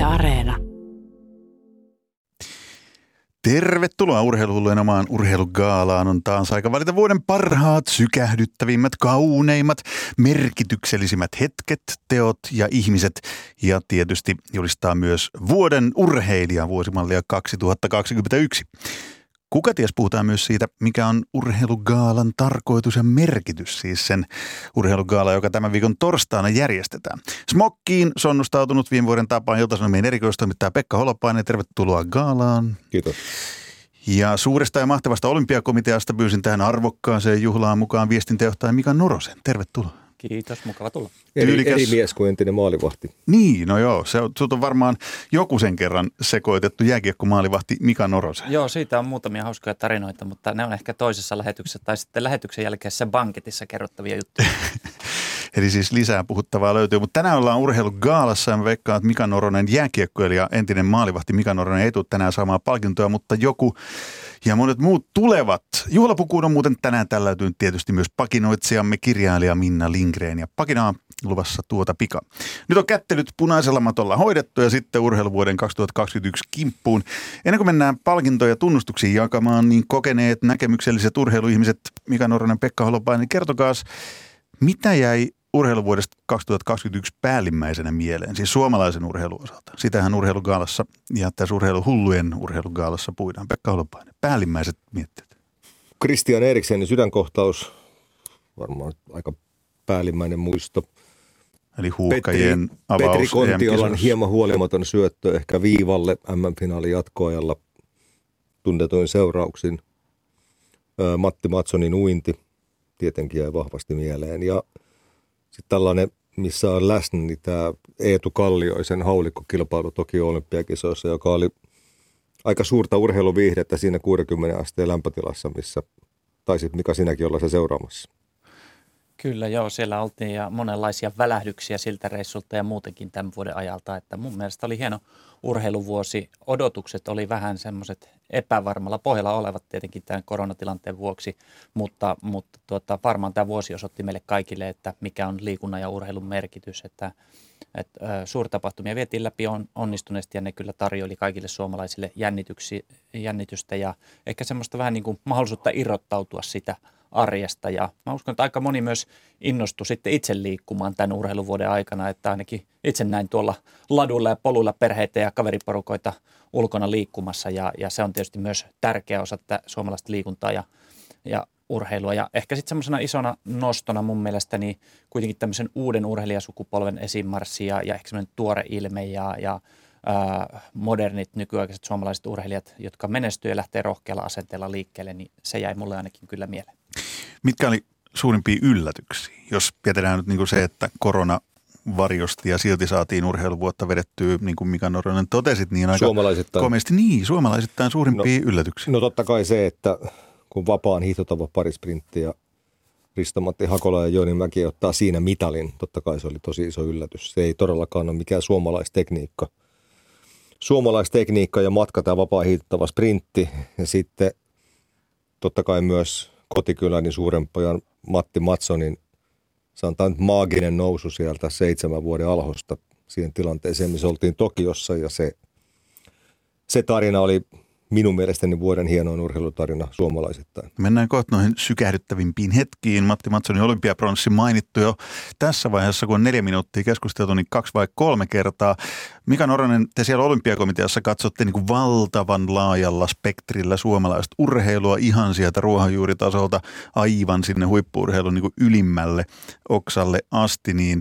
Yle Areena. Tervetuloa urheiluhullujen omaan urheilugaalaan. On taas aika valita vuoden parhaat, sykähdyttävimmät, kauneimmat, merkityksellisimmät hetket, teot ja ihmiset. Ja tietysti julistaa myös vuoden urheilija vuosimallia 2021. Kuka ties puhutaan myös siitä, mikä on urheilugaalan tarkoitus ja merkitys, siis sen urheilugaala, joka tämän viikon torstaina järjestetään. Smokkiin sonnustautunut viime vuoden tapaan Ilta-Sanomien erikoistoimittaja Pekka Holopainen. Tervetuloa gaalaan. Kiitos. Ja suuresta ja mahtavasta olympiakomiteasta pyysin tähän arvokkaaseen juhlaan mukaan viestintäjohtaja Mika Norosen. Tervetuloa. Kiitos, mukava tulla. Eri, Tyylikäs- eri mies kuin entinen maalivahti. Niin, no joo, se on, sut on varmaan joku sen kerran sekoitettu jääkiekkomaalivahti Mika Norosen. Joo, siitä on muutamia hauskoja tarinoita, mutta ne on ehkä toisessa lähetyksessä tai sitten lähetyksen jälkeisessä banketissa kerrottavia juttuja. Eli siis lisää puhuttavaa löytyy. Mutta tänään ollaan urheilugaalassa ja mä veikkaan, että Mika Noronen jääkiekkoilija, entinen maalivahti Mika Noronen ei tule tänään saamaan palkintoa, mutta joku ja monet muut tulevat. Juhlapukuun on muuten tänään tälläytynyt tietysti myös pakinoitsijamme kirjailija Minna Lindgren ja pakinaa luvassa tuota pika. Nyt on kättelyt punaisella matolla hoidettu ja sitten urheiluvuoden 2021 kimppuun. Ennen kuin mennään palkintoja tunnustuksiin jakamaan, niin kokeneet näkemykselliset urheiluihmiset Mika Noronen, Pekka Holopainen, kertokaas, mitä jäi urheiluvuodesta 2021 päällimmäisenä mieleen, siis suomalaisen urheilun osalta? Sitähän urheilugaalassa ja tässä urheiluhullujen urheilugaalassa puhutaan. Pekka Holopainen, päällimmäiset mietteet. Christian Eriksenin sydänkohtaus, varmaan aika päällimmäinen muisto. Eli huuhkajien avaus Petri Kontiolan hieman huolimaton syöttö ehkä viivalle MM-finaalin jatkoajalla tunnetuin seurauksin. Matti Matsonin uinti tietenkin jäi vahvasti mieleen. Ja sitten tällainen, missä on läsnä, niin tämä Eetu Kallioisen haulikkokilpailu Tokio olympiakisoissa, joka oli aika suurta urheiluviihdettä siinä 60 asteen lämpötilassa, missä taisit Mika sinäkin olla se seuraamassa. Kyllä joo, siellä oltiin ja monenlaisia välähdyksiä siltä reissulta ja muutenkin tämän vuoden ajalta. Että mun mielestä oli hieno urheiluvuosi. Odotukset oli vähän semmoiset epävarmalla pohjalla olevat tietenkin tämän koronatilanteen vuoksi, mutta, mutta tuota, varmaan tämä vuosi osoitti meille kaikille, että mikä on liikunnan ja urheilun merkitys, että, että suurtapahtumia vietiin läpi on, onnistuneesti ja ne kyllä tarjoili kaikille suomalaisille jännityksi, jännitystä ja ehkä semmoista vähän niin kuin mahdollisuutta irrottautua sitä arjesta ja mä uskon, että aika moni myös innostui sitten itse liikkumaan tämän urheiluvuoden aikana, että ainakin itse näin tuolla laduilla ja poluilla perheitä ja kaveriporukoita ulkona liikkumassa ja, ja se on tietysti myös tärkeä osa tätä suomalaista liikuntaa ja, ja urheilua. Ja ehkä sitten semmoisena isona nostona mun mielestä niin kuitenkin tämmöisen uuden urheilijasukupolven esimarssi ja, ja ehkä semmoinen tuore ilme ja, ja modernit nykyaikaiset suomalaiset urheilijat, jotka menestyy ja lähtee rohkealla asenteella liikkeelle, niin se jäi mulle ainakin kyllä mieleen. Mitkä oli suurimpia yllätyksiä, jos jätetään nyt niin kuin se, että korona varjosti ja silti saatiin urheiluvuotta vedettyä, niin kuin Mika Noronen totesit, niin aika Suomalaisittain. komeasti. Niin, suomalaisittain suurimpia no, yllätyksiä. No totta kai se, että kun vapaan hiihtotava parisprintti ja Risto-Matti Hakola ja Jouni Mäki ottaa siinä mitalin, totta kai se oli tosi iso yllätys. Se ei todellakaan ole mikään suomalaistekniikka. Suomalaistekniikka ja matka tämä vapaa sprintti. Ja sitten totta kai myös kotikyläni suuren pojan Matti Matsonin sanotaan nyt maaginen nousu sieltä seitsemän vuoden alhosta siihen tilanteeseen, missä oltiin Tokiossa. Ja se, se tarina oli minun mielestäni vuoden hienoin urheilutarina suomalaisittain. Mennään kohta noihin sykähdyttävimpiin hetkiin. Matti Matsonin olympiapronssi mainittu jo tässä vaiheessa, kun on neljä minuuttia keskusteltu, niin kaksi vai kolme kertaa. Mika Noronen, te siellä olympiakomiteassa katsotte niin kuin valtavan laajalla spektrillä suomalaista urheilua ihan sieltä ruohonjuuritasolta aivan sinne huippuurheilun niin kuin ylimmälle oksalle asti, niin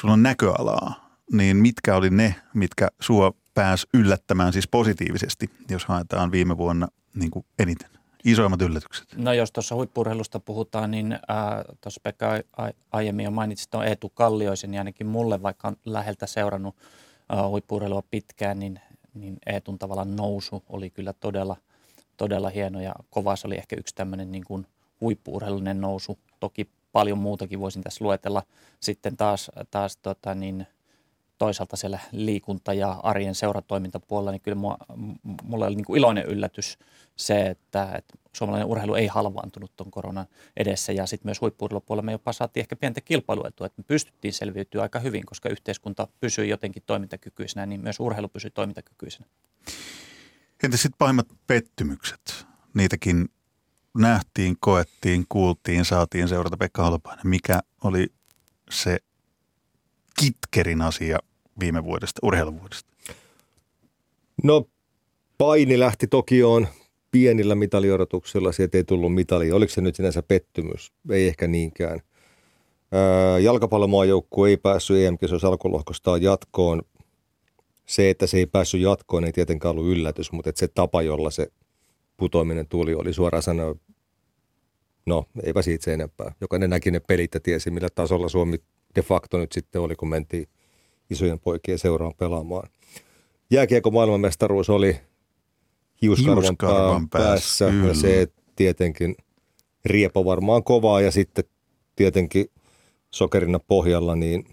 sulla on näköalaa. Niin mitkä oli ne, mitkä sua pääsi yllättämään siis positiivisesti, jos haetaan viime vuonna niin kuin eniten? Isoimmat yllätykset. No jos tuossa huippurheilusta puhutaan, niin tuossa Pekka aiemmin jo mainitsit tuon Eetu Kallioisen, ja ainakin mulle, vaikka on läheltä seurannut huippurheilua pitkään, niin, niin Eetun tavallaan nousu oli kyllä todella, todella hieno, ja Kovas oli ehkä yksi tämmöinen niin kuin huippuurheilullinen nousu. Toki paljon muutakin voisin tässä luetella. Sitten taas, taas tota, niin, toisaalta siellä liikunta- ja arjen seuratoimintapuolella, niin kyllä mua, mulla oli niin kuin iloinen yllätys se, että, että suomalainen urheilu ei halvaantunut tuon koronan edessä ja sitten myös huippuurheilupuolella me jopa saatiin ehkä pientä kilpailuetua, että me pystyttiin selviytymään aika hyvin, koska yhteiskunta pysyi jotenkin toimintakykyisenä, niin myös urheilu pysyi toimintakykyisenä. Entä sitten pahimmat pettymykset? Niitäkin nähtiin, koettiin, kuultiin, saatiin seurata Pekka Holopainen. Mikä oli se kitkerin asia viime vuodesta, urheiluvuodesta? No paini lähti Tokioon pienillä mitaliodotuksilla, sieltä ei tullut mitali. Oliko se nyt sinänsä pettymys? Ei ehkä niinkään. Jalkapallomaajoukkue ei päässyt EM-kisoissa alkulohkostaan jatkoon. Se, että se ei päässyt jatkoon, ei tietenkään ollut yllätys, mutta se tapa, jolla se putoaminen tuli, oli suoraan sanoa, no eipä siitä se enempää. Jokainen näki ne pelit ja tiesi, millä tasolla Suomi de facto nyt sitten oli, kun mentiin isojen poikien seuraan pelaamaan. Jääkiekko maailmanmestaruus oli hiuskarvan, hiuskarvan päässä, päässä ja se tietenkin riepo varmaan kovaa ja sitten tietenkin sokerina pohjalla niin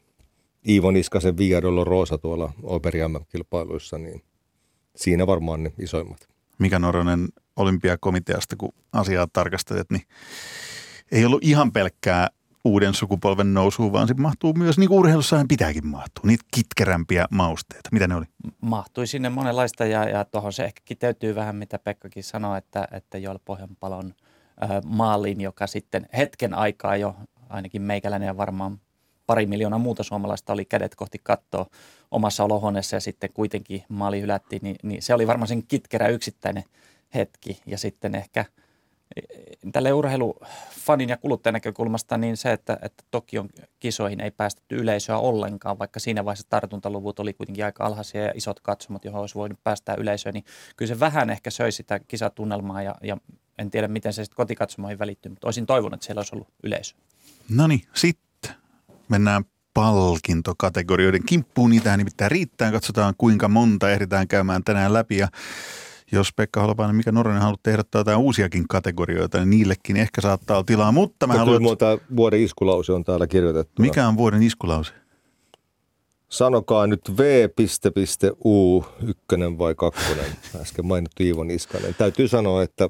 Iivo Niskasen Via Dolorosa tuolla Operiamme-kilpailuissa, niin siinä varmaan ne isoimmat. Mikä Noronen olympiakomiteasta, kun asiaa tarkastelet, niin ei ollut ihan pelkkää uuden sukupolven nousuun, vaan se mahtuu myös, niin kuin urheilussa pitääkin mahtua, niitä kitkerämpiä mausteita. Mitä ne oli? Mahtui sinne monenlaista ja, ja tuohon se ehkä kiteytyy vähän, mitä Pekkakin sanoi, että, että Joel Pohjanpalon äh, maaliin, joka sitten hetken aikaa jo ainakin meikäläinen ja varmaan pari miljoonaa muuta suomalaista oli kädet kohti kattoa omassa olohuoneessa ja sitten kuitenkin maali hylättiin, niin, niin se oli varmaan sen kitkerä yksittäinen hetki ja sitten ehkä – tälle urheilufanin ja kuluttajan näkökulmasta niin se, että, että Tokion kisoihin ei päästetty yleisöä ollenkaan, vaikka siinä vaiheessa tartuntaluvut oli kuitenkin aika alhaisia ja isot katsomot, johon olisi voinut päästää yleisöä, niin kyllä se vähän ehkä söi sitä kisatunnelmaa ja, ja en tiedä, miten se sitten kotikatsomoihin välittyy, mutta olisin toivonut, että siellä olisi ollut yleisö. No niin, sitten mennään palkintokategorioiden kimppuun. Niitähän nimittäin riittää. Katsotaan, kuinka monta ehditään käymään tänään läpi. Ja jos Pekka Holopainen, mikä Noronen haluat ehdottaa jotain uusiakin kategorioita, niin niillekin ehkä saattaa olla tilaa. Mutta mä no, haluan... Monta vuoden iskulause on täällä kirjoitettu. Mikä on vuoden iskulause? Sanokaa nyt V.U, ykkönen vai kakkonen. Äsken mainittu Iivo Niskanen. Täytyy sanoa, että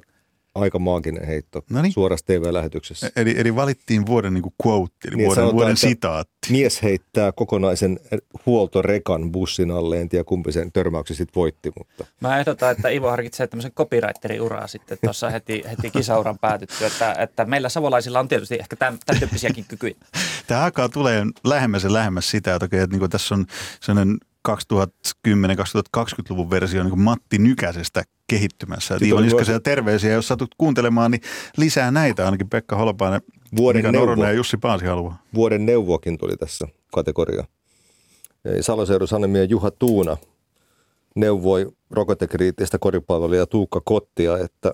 aika maaginen heitto Noniin. suorassa TV-lähetyksessä. Eli, eli valittiin vuoden niin kuin quote, eli niin, vuoden, sanotaan, vuoden sitaatti. Mies heittää kokonaisen huoltorekan bussin alle, en tiedä kumpi sen törmäyksen sitten voitti. Mutta. Mä ehdotan, että Ivo harkitsee tämmöisen copywriterin uraa sitten tuossa heti, heti kisauran päätytty, että, että meillä savolaisilla on tietysti ehkä tämän, tämän tyyppisiäkin kykyjä. Tämä alkaa tulee lähemmäs ja lähemmäs sitä, että, okei, että niin tässä on sellainen 2010-2020-luvun versio niin Matti Nykäsestä kehittymässä. Iivo Niskasen terveisiä, jos satut kuuntelemaan, niin lisää näitä ainakin Pekka Holopainen, Vuoden Mika neuvo. ja Jussi Paasi haluaa. Vuoden neuvokin tuli tässä kategoria. Saloseudun Sanemien Juha Tuuna neuvoi rokotekriittistä koripalveluja Tuukka Kottia, että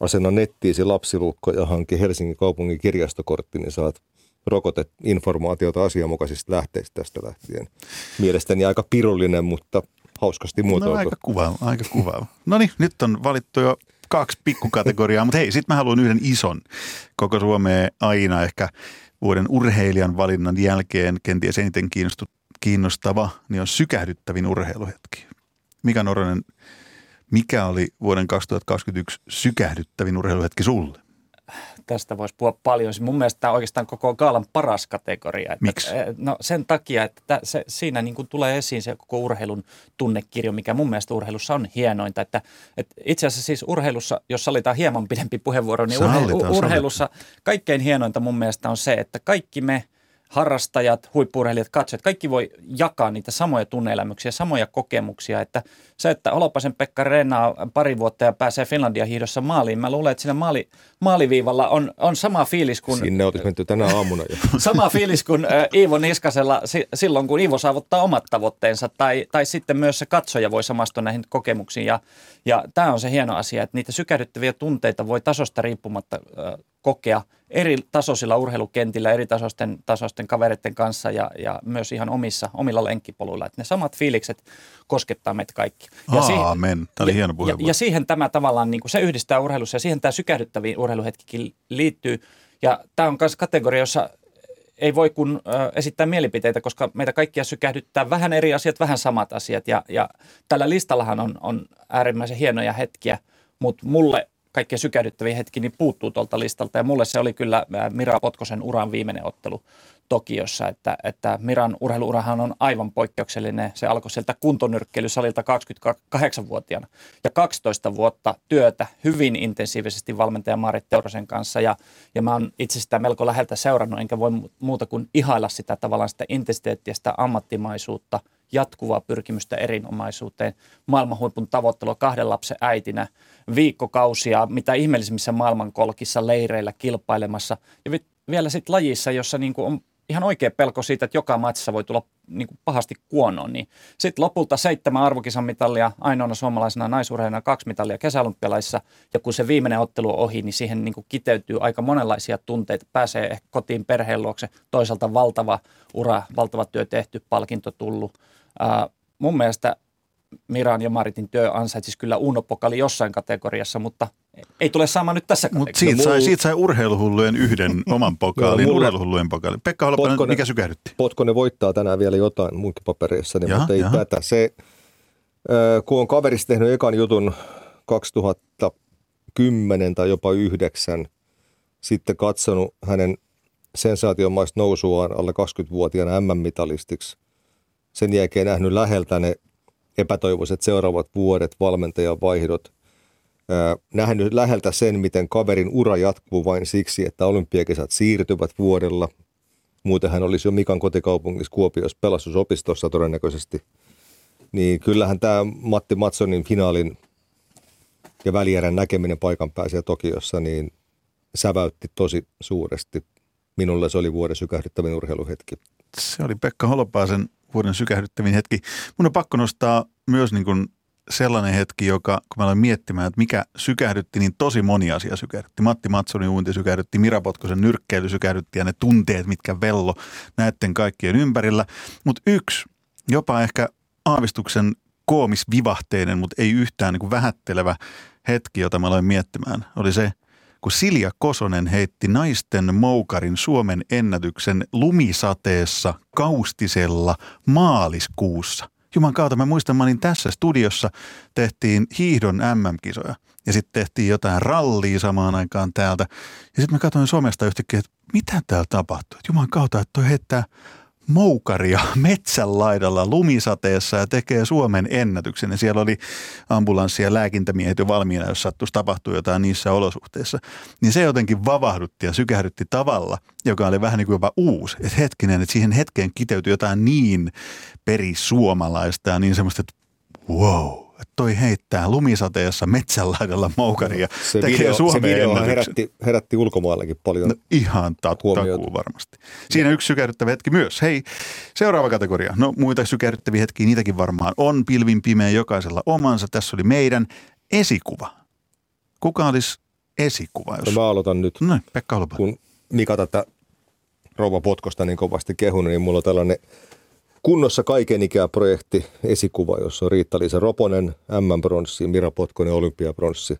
asenna nettiisi lapsilukko ja hanki Helsingin kaupungin kirjastokortti, niin saat rokoteinformaatiota asianmukaisista lähteistä tästä lähtien. Mielestäni aika pirullinen, mutta hauskasti muotoiltu. No, aika kuvaava, aika kuvaava. No niin, nyt on valittu jo kaksi pikkukategoriaa, mutta hei, sitten mä haluan yhden ison koko Suomeen aina ehkä vuoden urheilijan valinnan jälkeen kenties eniten kiinnostava, niin on sykähdyttävin urheiluhetki. Mika Noronen, mikä oli vuoden 2021 sykähdyttävin urheiluhetki sulle? Tästä voisi puhua paljon. Mun mielestä tämä on oikeastaan koko Gaalan paras kategoria. Että, Miksi? No sen takia, että se, siinä niin kuin tulee esiin se koko urheilun tunnekirjo, mikä mun mielestä urheilussa on hienointa. Että, että itse asiassa siis urheilussa, jos sallitaan hieman pidempi puheenvuoro, niin urheilu, urheilussa kaikkein hienointa mun mielestä on se, että kaikki me – harrastajat, huippurheilijat, katsojat, kaikki voi jakaa niitä samoja tunneelämyksiä, samoja kokemuksia. Että se, että Holopaisen Pekka reenaa pari vuotta ja pääsee Finlandia hiihdossa maaliin, mä luulen, että siinä maali, maaliviivalla on, on sama fiilis kuin... Sinne olisi menty tänä aamuna jo. sama fiilis kuin Iivo Niskasella silloin, kun Iivo saavuttaa omat tavoitteensa, tai, tai sitten myös se katsoja voi samastua näihin kokemuksiin. Ja, ja tämä on se hieno asia, että niitä sykähdyttäviä tunteita voi tasosta riippumatta kokea eri tasoisilla urheilukentillä, eri tasoisten, tasoisten kavereiden kanssa ja, ja myös ihan omissa, omilla lenkkipoluilla. Että ne samat fiilikset koskettaa meitä kaikki. Ja Aamen. Tämä oli hieno ja, ja, siihen tämä tavallaan, niin kuin se yhdistää urheilussa ja siihen tämä sykähdyttäviin urheiluhetkikin liittyy. Ja tämä on myös kategoria, jossa ei voi kun esittää mielipiteitä, koska meitä kaikkia sykähdyttää vähän eri asiat, vähän samat asiat. Ja, ja tällä listallahan on, on äärimmäisen hienoja hetkiä, mutta mulle kaikkein sykähdyttäviä hetki niin puuttuu tuolta listalta. Ja mulle se oli kyllä Mira Potkosen uran viimeinen ottelu Tokiossa, että, että Miran urheiluurahan on aivan poikkeuksellinen. Se alkoi sieltä kuntonyrkkeilysalilta 28-vuotiaana ja 12 vuotta työtä hyvin intensiivisesti valmentaja Marit Teurasen kanssa ja, ja mä oon itse sitä melko läheltä seurannut, enkä voi muuta kuin ihailla sitä tavallaan sitä intensiteettiä, sitä ammattimaisuutta, jatkuvaa pyrkimystä erinomaisuuteen, maailmanhuipun tavoittelua kahden lapsen äitinä, viikkokausia, mitä ihmeellisimmissä maailmankolkissa leireillä kilpailemassa ja vielä sitten lajissa, jossa niin on ihan oikea pelko siitä, että joka matsissa voi tulla niin pahasti kuonoon. Niin sitten lopulta seitsemän arvokisan mitalia, ainoana suomalaisena naisurheilijana kaksi mitalia kesäolympialaissa. Ja kun se viimeinen ottelu on ohi, niin siihen niin kiteytyy aika monenlaisia tunteita. Pääsee kotiin perheen luokse. Toisaalta valtava ura, valtava työ tehty, palkinto tullut. Ää, mun mielestä Miran ja Maritin työ ansaitsisi kyllä unopokali jossain kategoriassa, mutta ei tule saamaan nyt tässä Mutta siitä, sai, siitä sai urheiluhullujen yhden oman pokaalin, no, urheiluhullujen pokaalin. Pekka Holopainen, Potkonen, mikä sykähdytti? Potkonen voittaa tänään vielä jotain munkin papereissa, niin, mutta ei jaha. tätä. Se, kun on kaverissa tehnyt ekan jutun 2010 tai jopa 9, sitten katsonut hänen sensaatiomaista nousuaan alle 20-vuotiaana MM-mitalistiksi. Sen jälkeen nähnyt läheltä ne epätoivoiset seuraavat vuodet, valmentajan vaihdot – nähnyt läheltä sen, miten kaverin ura jatkuu vain siksi, että olympiakesät siirtyvät vuodella. Muuten hän olisi jo Mikan kotikaupungissa Kuopiossa pelastusopistossa todennäköisesti. Niin kyllähän tämä Matti Matsonin finaalin ja välierän näkeminen paikan päässä Tokiossa, niin säväytti tosi suuresti. Minulle se oli vuoden sykähdyttävin urheiluhetki. Se oli Pekka Holopaisen vuoden sykähdyttävin hetki. Mun on pakko nostaa myös niin kuin sellainen hetki, joka, kun mä aloin miettimään, että mikä sykähdytti, niin tosi moni asia sykähdytti. Matti Matsonin uinti sykähdytti, Mira Potkosen nyrkkeily sykähdytti ja ne tunteet, mitkä vello näiden kaikkien ympärillä. Mutta yksi, jopa ehkä aavistuksen koomisvivahteinen, mutta ei yhtään niin kuin vähättelevä hetki, jota mä aloin miettimään, oli se, kun Silja Kosonen heitti naisten moukarin Suomen ennätyksen lumisateessa kaustisella maaliskuussa – Juman kautta mä muistan, mä olin tässä studiossa, tehtiin hiihdon MM-kisoja ja sitten tehtiin jotain rallia samaan aikaan täältä. Ja sitten mä katsoin somesta yhtäkkiä, että mitä täällä tapahtuu. Juman kautta, että toi heittää moukaria metsän laidalla lumisateessa ja tekee Suomen ennätyksen. Ja siellä oli ambulanssi ja lääkintämiehet jo valmiina, jos sattuisi tapahtua jotain niissä olosuhteissa. Niin se jotenkin vavahdutti ja sykähdytti tavalla, joka oli vähän niin kuin jopa uusi. Että hetkinen, että siihen hetkeen kiteytyi jotain niin perisuomalaista ja niin semmoista, että wow – toi heittää lumisateessa metsänlaidalla moukaria, se tekee video, se video herätti, herätti ulkomaallakin paljon no, Ihan takuu varmasti. Siinä yksi sykähdyttävä hetki myös. Hei, seuraava kategoria. No muita sykähdyttäviä hetkiä, niitäkin varmaan on. Pilvin pimeä jokaisella omansa. Tässä oli meidän esikuva. Kuka olisi esikuva? Jos... No mä aloitan nyt. No, Pekka Holopa. Kun Mika tätä rouva Potkosta niin kovasti kehunut, niin mulla on tällainen – kunnossa kaiken ikää projekti esikuva, jossa on Riitta-Liisa Roponen, M-bronssi, Mira Potkonen, olympiabronssi.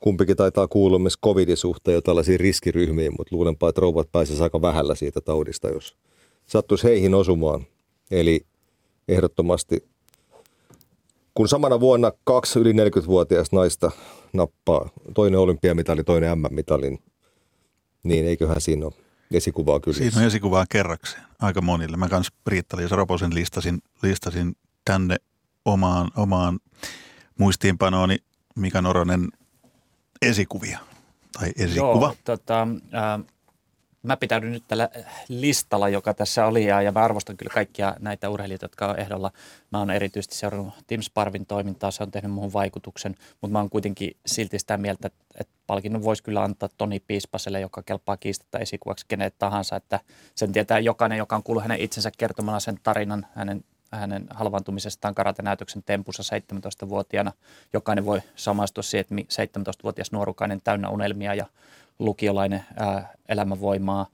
Kumpikin taitaa kuulua myös covidin jo tällaisiin riskiryhmiin, mutta luulenpa, että rouvat pääsisivät aika vähällä siitä taudista, jos sattuisi heihin osumaan. Eli ehdottomasti, kun samana vuonna kaksi yli 40-vuotias naista nappaa toinen olympiamitali, toinen M-mitalin, niin eiköhän siinä ole esikuvaa kyllä. Siinä on esikuvaa kerrakseen aika monille. Mä kans riitta ja Roposen listasin, listasin tänne omaan, omaan muistiinpanooni Mika Noronen esikuvia tai esikuva. Joo, tota, äh, mä pitäydyn nyt tällä listalla, joka tässä oli, ja, ja mä arvostan kyllä kaikkia näitä urheilijoita, jotka on ehdolla. Mä oon erityisesti seurannut Tim Sparvin toimintaa, se on tehnyt muuhun vaikutuksen, mutta mä oon kuitenkin silti sitä mieltä, että, että palkinnon voisi kyllä antaa Toni Piispaselle, joka kelpaa kiistatta esikuvaksi kenet tahansa, että sen tietää jokainen, joka on kuullut hänen itsensä kertomana sen tarinan, hänen hänen halvaantumisestaan karatenäytöksen tempussa 17-vuotiaana. Jokainen voi samaistua siihen, että 17-vuotias nuorukainen täynnä unelmia ja lukiolainen ää, elämänvoimaa,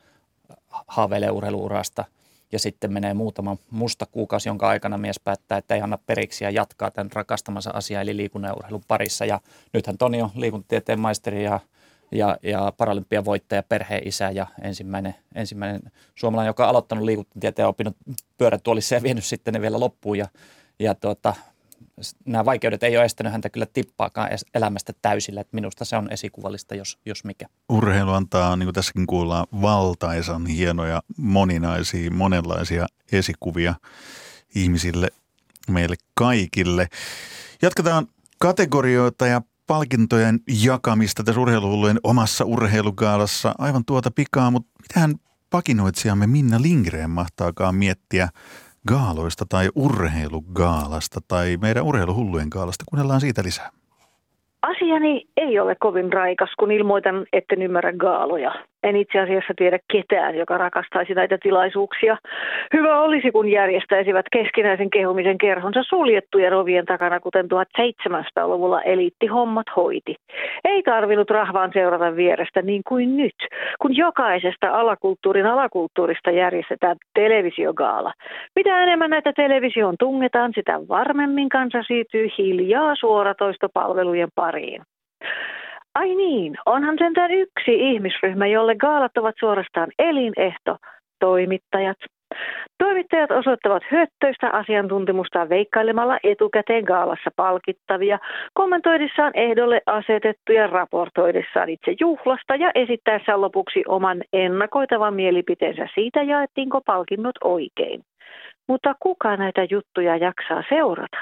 haaveilee urheiluurasta ja sitten menee muutama musta kuukausi, jonka aikana mies päättää, että ei anna periksi ja jatkaa tämän rakastamansa asiaa eli liikunnan ja urheilun parissa. Ja nythän Toni on liikuntatieteen maisteri ja ja, ja paralympian voittaja, perheen isä ja ensimmäinen, ensimmäinen suomalainen, joka on aloittanut liikuntatieteen ja opinnut pyörätuolissa ja vienyt sitten ne vielä loppuun. Ja, ja tuota, nämä vaikeudet ei ole estänyt häntä kyllä tippaakaan elämästä täysillä. Että minusta se on esikuvallista, jos, jos mikä. Urheilu antaa, niin kuin tässäkin kuullaan, valtaisan hienoja, moninaisia, monenlaisia esikuvia ihmisille, meille kaikille. Jatketaan kategorioita ja palkintojen jakamista tässä urheiluhullujen omassa urheilugaalassa aivan tuota pikaa, mutta mitähän pakinoitsijamme Minna Lindgren mahtaakaan miettiä gaaloista tai urheilugaalasta tai meidän urheiluhullujen gaalasta. Kuunnellaan siitä lisää. Asiani ei ole kovin raikas, kun ilmoitan, etten ymmärrä gaaloja. En itse asiassa tiedä ketään, joka rakastaisi näitä tilaisuuksia. Hyvä olisi, kun järjestäisivät keskinäisen kehumisen kerhonsa suljettujen ovien takana, kuten 1700-luvulla eliitti hommat hoiti. Ei tarvinnut rahvaan seurata vierestä niin kuin nyt, kun jokaisesta alakulttuurin alakulttuurista järjestetään televisiogaala. Mitä enemmän näitä televisioon tungetaan, sitä varmemmin kansa siirtyy hiljaa suoratoistopalvelujen pariin. Ai niin, onhan sentään yksi ihmisryhmä, jolle gaalat ovat suorastaan elinehto, toimittajat. Toimittajat osoittavat hyöttöistä asiantuntemusta veikkailemalla etukäteen gaalassa palkittavia, kommentoidessaan ehdolle asetettuja, raportoidessaan itse juhlasta ja esittäessään lopuksi oman ennakoitavan mielipiteensä siitä, jaettiinko palkinnot oikein. Mutta kuka näitä juttuja jaksaa seurata?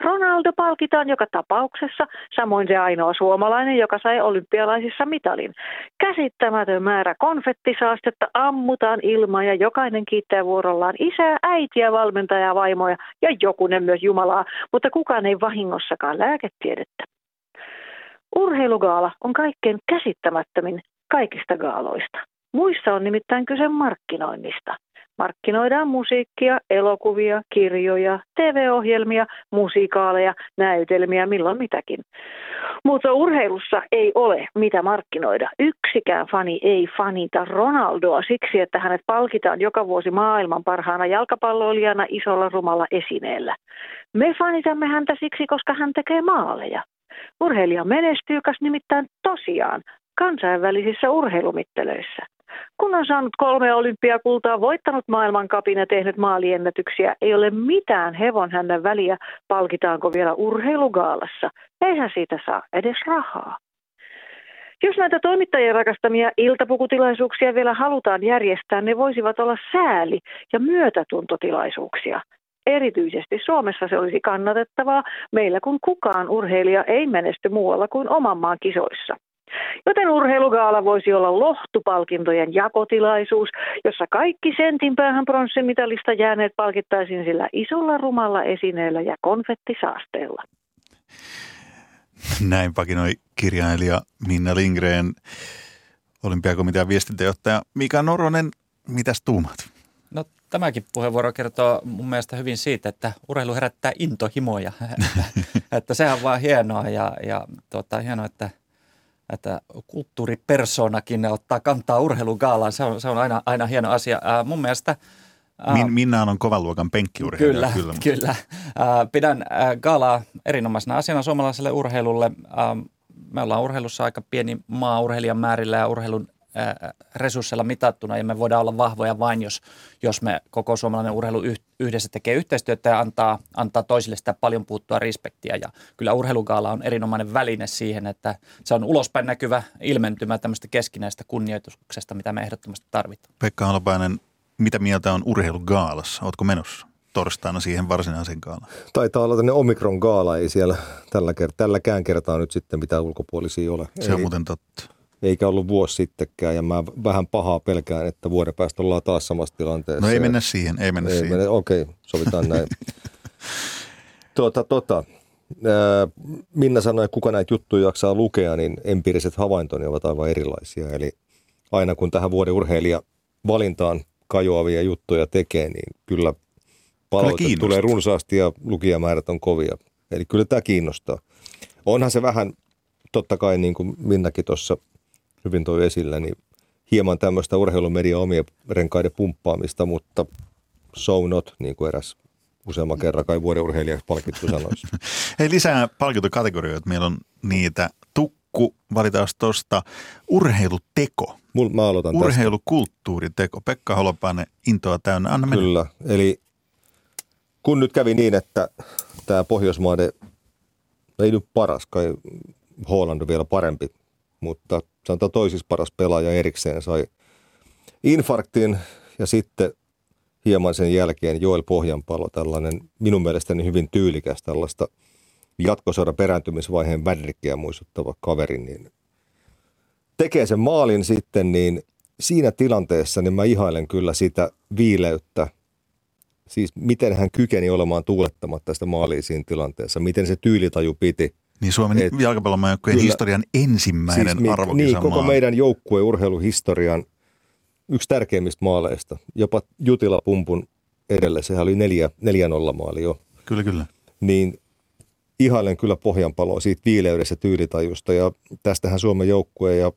Ronaldo palkitaan joka tapauksessa, samoin se ainoa suomalainen, joka sai olympialaisissa mitalin. Käsittämätön määrä konfettisaastetta ammutaan ilmaan ja jokainen kiittää vuorollaan isää, äitiä, valmentajaa, vaimoja ja jokunen myös Jumalaa, mutta kukaan ei vahingossakaan lääketiedettä. Urheilugaala on kaikkein käsittämättömin kaikista gaaloista. Muissa on nimittäin kyse markkinoinnista. Markkinoidaan musiikkia, elokuvia, kirjoja, TV-ohjelmia, musiikaaleja, näytelmiä, milloin mitäkin. Mutta urheilussa ei ole mitä markkinoida. Yksikään fani ei fanita Ronaldoa siksi, että hänet palkitaan joka vuosi maailman parhaana jalkapalloilijana isolla rumalla esineellä. Me fanitamme häntä siksi, koska hän tekee maaleja. Urheilija menestyykäs nimittäin tosiaan kansainvälisissä urheilumittelöissä. Kun on saanut kolme olympiakultaa, voittanut maailmankapin ja tehnyt maaliennätyksiä, ei ole mitään hevon hänen väliä, palkitaanko vielä urheilugaalassa. Eihän siitä saa edes rahaa. Jos näitä toimittajien rakastamia iltapukutilaisuuksia vielä halutaan järjestää, ne voisivat olla sääli- ja myötätuntotilaisuuksia. Erityisesti Suomessa se olisi kannatettavaa, meillä kun kukaan urheilija ei menesty muualla kuin oman maan kisoissa. Joten urheilugaala voisi olla lohtupalkintojen jakotilaisuus, jossa kaikki sentin päähän pronssimitalista jääneet palkittaisiin sillä isolla rumalla esineellä ja konfettisaasteella. Näin pakinoi kirjailija Minna Lindgren, olympiakomitean viestintäjohtaja Mika Noronen. Mitäs tuumat? No tämäkin puheenvuoro kertoo mun mielestä hyvin siitä, että urheilu herättää intohimoja. että, että sehän on vaan hienoa ja, ja tuota, hienoa, että – että kulttuuripersonakin ottaa kantaa urheilugaalaan. Se on, se on aina, aina hieno asia. Ää, mun mielestä Min, Minna on kovan luokan penkkiurheilija. Kyllä, kyllä. kyllä. Ää, pidän ää, gaalaa erinomaisena asiana suomalaiselle urheilulle. Ää, me ollaan urheilussa aika pieni maa urheilijan määrillä ja urheilun resursseilla mitattuna ja me voidaan olla vahvoja vain, jos, jos me koko suomalainen urheilu yhdessä tekee yhteistyötä ja antaa, antaa toisille sitä paljon puuttua respektiä. Ja kyllä urheilugaala on erinomainen väline siihen, että se on ulospäin näkyvä ilmentymä tämmöistä keskinäistä kunnioituksesta, mitä me ehdottomasti tarvitaan. Pekka Halopainen, mitä mieltä on urheilugaalassa? Oletko menossa? torstaina siihen varsinaiseen gaalaan? Taitaa olla tänne Omikron gaala, ei siellä tällä kert- tälläkään kertaa nyt sitten mitään ulkopuolisia ole. Se on ei, muuten totta eikä ollut vuosi sittenkään. Ja mä vähän pahaa pelkään, että vuoden päästä ollaan taas samassa tilanteessa. No ei mennä siihen, ei mennä ei siihen. Mennä, okei, okay, sovitaan näin. tuota, tuota, Minna sanoi, että kuka näitä juttuja jaksaa lukea, niin empiiriset havaintoni ovat aivan erilaisia. Eli aina kun tähän vuoden urheilija valintaan kajoavia juttuja tekee, niin kyllä palaute kyllä tulee runsaasti ja lukijamäärät on kovia. Eli kyllä tämä kiinnostaa. Onhan se vähän, totta kai niin kuin Minnakin tuossa hyvin toi esillä, niin hieman tämmöistä urheilumedia omien renkaiden pumppaamista, mutta so not, niin kuin eräs useamman kerran kai vuoden urheilijaksi palkittu sanoisi. Hei lisää palkintokategorioita. Meillä on niitä tukku valitaan tuosta urheiluteko. Mul, mä aloitan Urheilukulttuuriteko. Pekka Holopainen intoa täynnä. Anna mennä. Kyllä, eli kun nyt kävi niin, että tämä Pohjoismaiden, ei nyt paras, kai Holland on vielä parempi, mutta sanotaan toisiksi paras pelaaja erikseen sai infarktin ja sitten hieman sen jälkeen Joel Pohjanpalo, tällainen minun mielestäni hyvin tyylikäs tällaista jatkosodan perääntymisvaiheen värrikkiä muistuttava kaveri, niin tekee sen maalin sitten, niin siinä tilanteessa niin mä ihailen kyllä sitä viileyttä, siis miten hän kykeni olemaan tuulettamatta tästä maalia siinä tilanteessa, miten se tyylitaju piti. Niin Suomen Et, jalkapallomaajoukkueen historian ensimmäinen siis arvokisa Niin, koko meidän joukkueen urheiluhistorian yksi tärkeimmistä maaleista. Jopa Jutila Pumpun edelle, sehän oli neljä, neljä nolla maali jo. Kyllä, kyllä. Niin ihailen kyllä pohjanpaloa siitä viileydestä tyylitajusta ja tästähän Suomen joukkue ja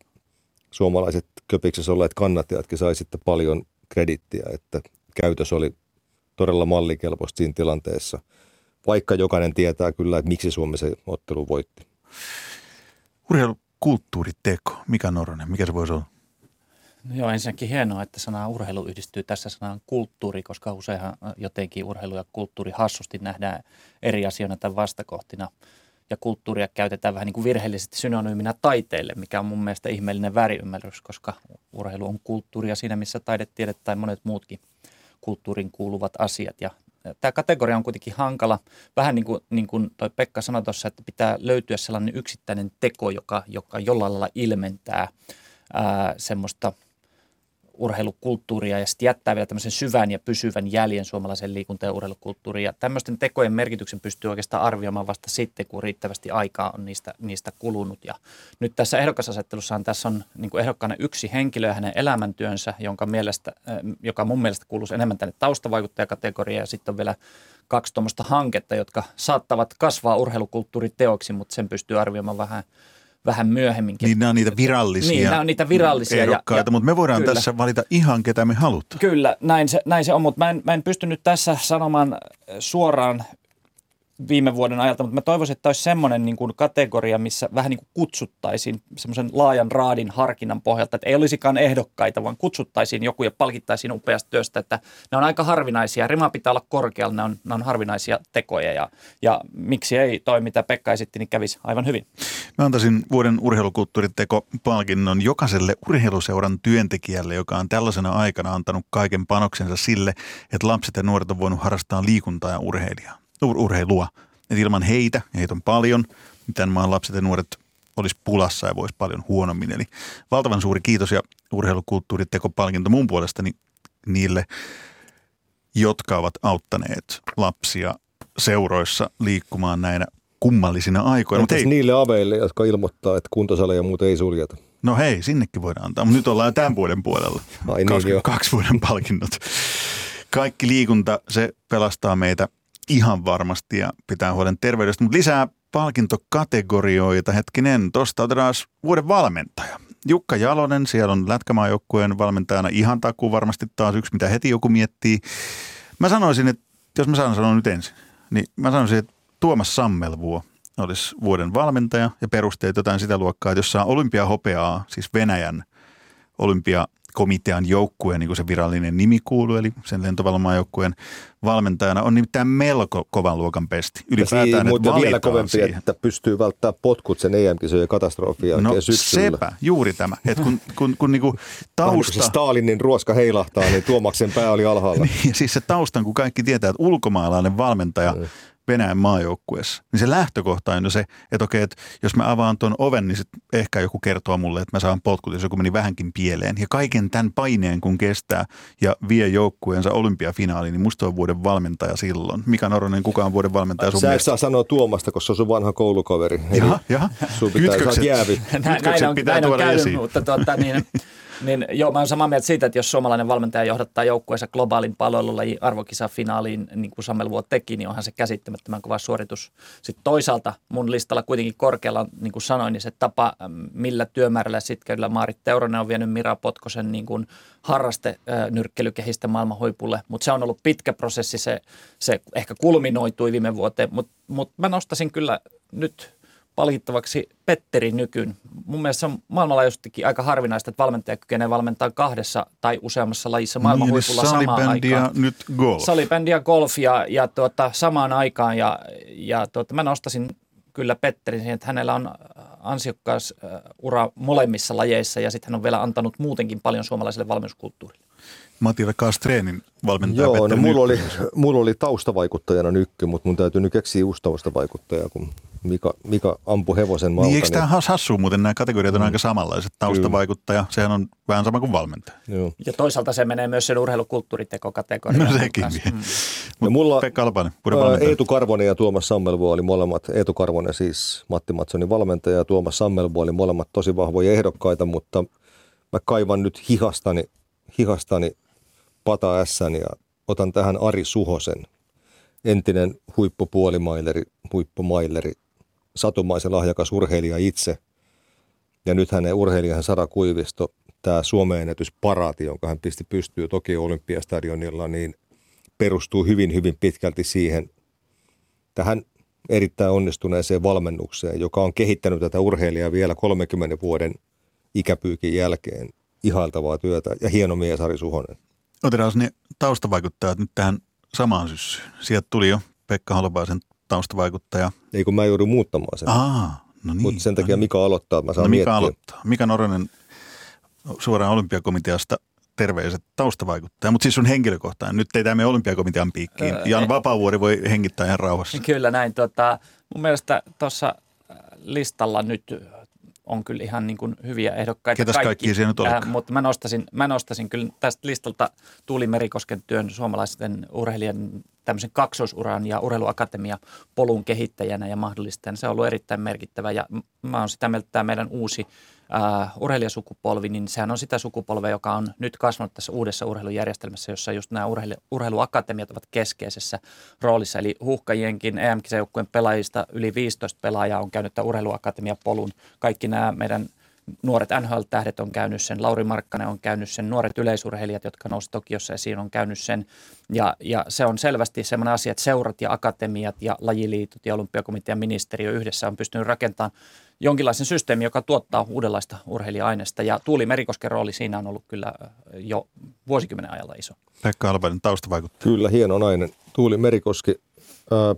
suomalaiset köpiksessä olleet kannattajatkin sai sitten paljon kredittiä, että käytös oli todella mallikelpoista siinä tilanteessa, vaikka jokainen tietää kyllä, että miksi Suomi se ottelu voitti. Urheilukulttuuriteko, mikä Noronen, mikä se voisi olla? No joo, ensinnäkin hienoa, että sana urheilu yhdistyy tässä sanaan kulttuuri, koska useinhan jotenkin urheilu ja kulttuuri hassusti nähdään eri asioina tai vastakohtina. Ja kulttuuria käytetään vähän niin kuin virheellisesti synonyyminä taiteelle, mikä on mun mielestä ihmeellinen väriymmärrys, koska urheilu on kulttuuria siinä, missä taidetiede tai monet muutkin kulttuurin kuuluvat asiat. Ja tämä kategoria on kuitenkin hankala. Vähän niin kuin, niin kuin toi Pekka sanoi tuossa, että pitää löytyä sellainen yksittäinen teko, joka, joka jollain lailla ilmentää ää, semmoista – urheilukulttuuria ja sitten jättää vielä tämmöisen syvän ja pysyvän jäljen suomalaisen liikunta- ja urheilukulttuuriin. Ja tämmöisten tekojen merkityksen pystyy oikeastaan arvioimaan vasta sitten, kun riittävästi aikaa on niistä, niistä kulunut. Ja nyt tässä ehdokasasettelussahan tässä on niin kuin ehdokkaana yksi henkilö ja hänen elämäntyönsä, jonka mielestä, joka mun mielestä kuuluisi enemmän tänne taustavaikuttajakategoriaan. Ja sitten on vielä kaksi tuommoista hanketta, jotka saattavat kasvaa urheilukulttuuriteoksi, mutta sen pystyy arvioimaan vähän – vähän myöhemminkin. Niin nämä on niitä virallisia Niin, nämä on niitä virallisia. Ehdokkaita, ja, mutta me voidaan kyllä. tässä valita ihan ketä me halutaan. Kyllä, näin se, näin se on, mutta mä en, mä en pystynyt tässä sanomaan suoraan viime vuoden ajalta, mutta mä toivoisin, että olisi semmoinen niin kuin kategoria, missä vähän niin kuin kutsuttaisiin semmoisen laajan raadin harkinnan pohjalta, että ei olisikaan ehdokkaita, vaan kutsuttaisiin joku ja palkittaisiin upeasta työstä, että ne on aika harvinaisia. Rima pitää olla korkealla, ne on, ne on harvinaisia tekoja ja, ja miksi ei toi, mitä Pekka esitti, niin kävisi aivan hyvin. Mä antaisin vuoden urheilukulttuuriteko-palkinnon jokaiselle urheiluseuran työntekijälle, joka on tällaisena aikana antanut kaiken panoksensa sille, että lapset ja nuoret on voinut harrastaa liikuntaa ja urheilijaa ur- urheilua. Et ilman heitä, ja heitä on paljon, niin tämän maan lapset ja nuoret olisi pulassa ja voisi paljon huonommin. Eli valtavan suuri kiitos ja urheilukulttuuritekopalkinto mun puolestani niille, jotka ovat auttaneet lapsia seuroissa liikkumaan näinä kummallisina aikoina. Entäs niille aveille, jotka ilmoittaa, että kuntosaleja muuten ei suljeta? No hei, sinnekin voidaan antaa, mutta nyt ollaan tämän vuoden puolella. Ai niin, kaksi vuoden palkinnot. Kaikki liikunta, se pelastaa meitä ihan varmasti ja pitää huolen terveydestä. Mutta lisää palkintokategorioita. Hetkinen, tuosta otetaan vuoden valmentaja. Jukka Jalonen, siellä on Lätkämaajoukkueen valmentajana ihan takuu varmasti taas yksi, mitä heti joku miettii. Mä sanoisin, että jos mä saan sanoa nyt ensin, niin mä sanoisin, että Tuomas Sammelvuo olisi vuoden valmentaja ja perusteet jotain sitä luokkaa, että jos saa olympiahopeaa, siis Venäjän olympia komitean joukkueen, niin kuin se virallinen nimi kuuluu, eli sen lentovalomaajoukkueen valmentajana, on nimittäin melko kovan luokan pesti. Ylipäätään, ja että vielä kovempi, siihen. että pystyy välttämään potkut sen EM-kisojen katastrofia no, syksyllä. sepä, juuri tämä. Että kun, kun, kun niinku tausta... Kun se Stalinin ruoska heilahtaa, niin Tuomaksen pää oli alhaalla. niin, siis se taustan, kun kaikki tietää, että ulkomaalainen valmentaja mm Venäjän maajoukkueessa, niin se lähtökohta on jo se, että okei, että jos mä avaan tuon oven, niin sit ehkä joku kertoo mulle, että mä saan potkut, jos joku meni vähänkin pieleen. Ja kaiken tämän paineen, kun kestää ja vie joukkueensa olympiafinaaliin, niin musta on vuoden valmentaja silloin. Mika Noronen, kuka on vuoden valmentaja sun Sä et saa sanoa Tuomasta, koska se on sun vanha koulukaveri. Jaha, jaha. Sun pitää Kytkökset, jäävi. näin on, pitää näin on käynyt, esiin. mutta tuota, niin, niin joo, mä oon samaa mieltä siitä, että jos suomalainen valmentaja johdattaa joukkueensa globaalin palvelulajin arvokisafinaaliin, niin kuin Samuel Vuot teki, niin onhan se käsittämättömän kova suoritus. Sitten toisaalta mun listalla kuitenkin korkealla, niin kuin sanoin, niin se tapa, millä työmäärällä sitkeydellä Maarit Teuronen on vienyt Mira Potkosen niin kuin harraste nyrkkelykehistä maailman huipulle, mutta se on ollut pitkä prosessi, se, se ehkä kulminoitui viime vuoteen, mutta mut mä nostasin kyllä nyt palkittavaksi Petteri Nykyn. Mun mielestä se on maailmanlaajuisestikin aika harvinaista, että valmentaja kykenee valmentaa kahdessa tai useammassa lajissa maailman niin, huipulla samaan aikaan. nyt golf. Salibändi ja golf ja, ja tuota, samaan aikaan. Ja, ja tuota, mä nostasin kyllä Petterin siihen, että hänellä on ansiokkaas ura molemmissa lajeissa ja sitten hän on vielä antanut muutenkin paljon suomalaiselle valmennuskulttuurille. Matille Kastreenin valmentaja Joo, Petteri no mulla oli, mulla oli taustavaikuttajana nykky, mutta mun täytyy nyt keksiä uusi taustavaikuttaja, kun Mika, Mika ampui hevosen maalta. Niin eikö tämä niin... hassu muuten, nämä kategoriat on mm. aika samanlaiset. Taustavaikuttaja, Kyllä. sehän on vähän sama kuin valmentaja. Joo. Ja toisaalta se menee myös sen urheilukulttuuritekokategoriaan. No sekin. Mm. no mulla, Pekka Alpanen, Eetu Karvonen ja Tuomas Sammelvuo oli molemmat, Eetu Karvonen siis Matti Matsonin valmentaja ja Tuomas Sammelvuo oli molemmat tosi vahvoja ehdokkaita, mutta mä kaivan nyt hihastani, hihastani Pata Sn ja otan tähän Ari Suhosen, entinen huippupuolimaileri, huippumaileri, satumaisen lahjakas urheilija itse. Ja nyt hänen urheilijan Sara Kuivisto, tämä Suomen ennätysparaati, jonka hän pisti pystyy toki Olympiastadionilla, niin perustuu hyvin, hyvin pitkälti siihen tähän erittäin onnistuneeseen valmennukseen, joka on kehittänyt tätä urheilijaa vielä 30 vuoden ikäpyykin jälkeen. Ihailtavaa työtä ja hieno mies Ari Suhonen. Otetaan ne taustavaikuttajat nyt tähän samaan syssyyn. Sieltä tuli jo Pekka Holopaisen taustavaikuttaja. Ei kun mä joudun muuttamaan sen. Aa, no niin. Mutta sen takia no niin. Mika aloittaa, mä saan no Mika miettiä. aloittaa. Mika Noronen suoraan olympiakomiteasta terveiset taustavaikuttaja, mutta siis sun henkilökohtainen. Nyt ei tämä olympiakomitean piikkiin. Öö, Jan Vapaavuori voi hengittää ihan rauhassa. Kyllä näin. Tota, mun mielestä tuossa listalla nyt on kyllä ihan niin kuin hyviä ehdokkaita. Ketäs kaikki, siellä nyt äh, Mutta mä nostasin, mä nostasin kyllä tästä listalta Tuuli Merikosken työn suomalaisten urheilijan tämmöisen kaksoisuran ja urheiluakatemia polun kehittäjänä ja mahdollistajana. Se on ollut erittäin merkittävä ja mä oon sitä mieltä, että tämä meidän uusi uh, urheilijasukupolvi, niin sehän on sitä sukupolvea, joka on nyt kasvanut tässä uudessa urheilujärjestelmässä, jossa just nämä urheilu, urheiluakatemiat ovat keskeisessä roolissa. Eli huuhkajienkin em pelaajista yli 15 pelaajaa on käynyt tämän urheiluakatemia-polun. Kaikki nämä meidän nuoret NHL-tähdet on käynyt sen, Lauri Markkanen on käynyt sen, nuoret yleisurheilijat, jotka nousivat Tokiossa esiin, on käynyt sen. Ja, ja se on selvästi sellainen asia, että seurat ja akatemiat ja lajiliitot ja olympiakomitean ministeriö yhdessä on pystynyt rakentamaan jonkinlaisen systeemin, joka tuottaa uudenlaista urheilija-aineesta. Ja Tuuli Merikosken rooli siinä on ollut kyllä jo vuosikymmenen ajalta iso. Pekka Albainen tausta vaikuttaa. Kyllä, hieno nainen. Tuuli Merikoski ää,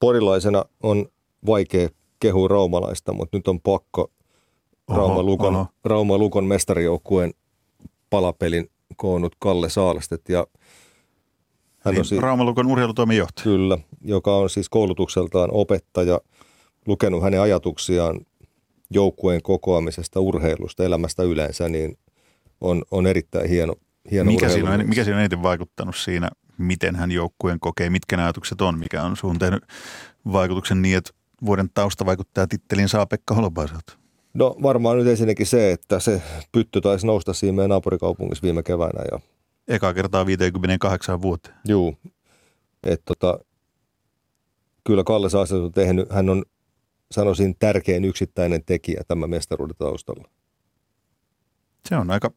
porilaisena on vaikea kehua raumalaista, mutta nyt on pakko Rauma Lukon, Rauma Lukon mestarijoukkueen palapelin koonnut Kalle Saalastet ja hän niin, on siis, Raumalukon urheilutoimijohtaja. Kyllä, joka on siis koulutukseltaan opettaja, lukenut hänen ajatuksiaan joukkueen kokoamisesta, urheilusta, elämästä yleensä, niin on, on erittäin hieno, hieno mikä siinä, on, mikä siinä on eniten vaikuttanut siinä, miten hän joukkueen kokee, mitkä nämä ajatukset on, mikä on suun tehnyt vaikutuksen niin, että vuoden tausta vaikuttaa tittelin saa Pekka Holopaiselta? No varmaan nyt ensinnäkin se, että se pytty taisi nousta siinä meidän naapurikaupungissa viime keväänä. Ja... Eka kertaa 58 vuoteen. Juu. Tota, kyllä Kalle Saasas on tehnyt, hän on sanoisin tärkein yksittäinen tekijä tämän mestaruuden taustalla. Se on aika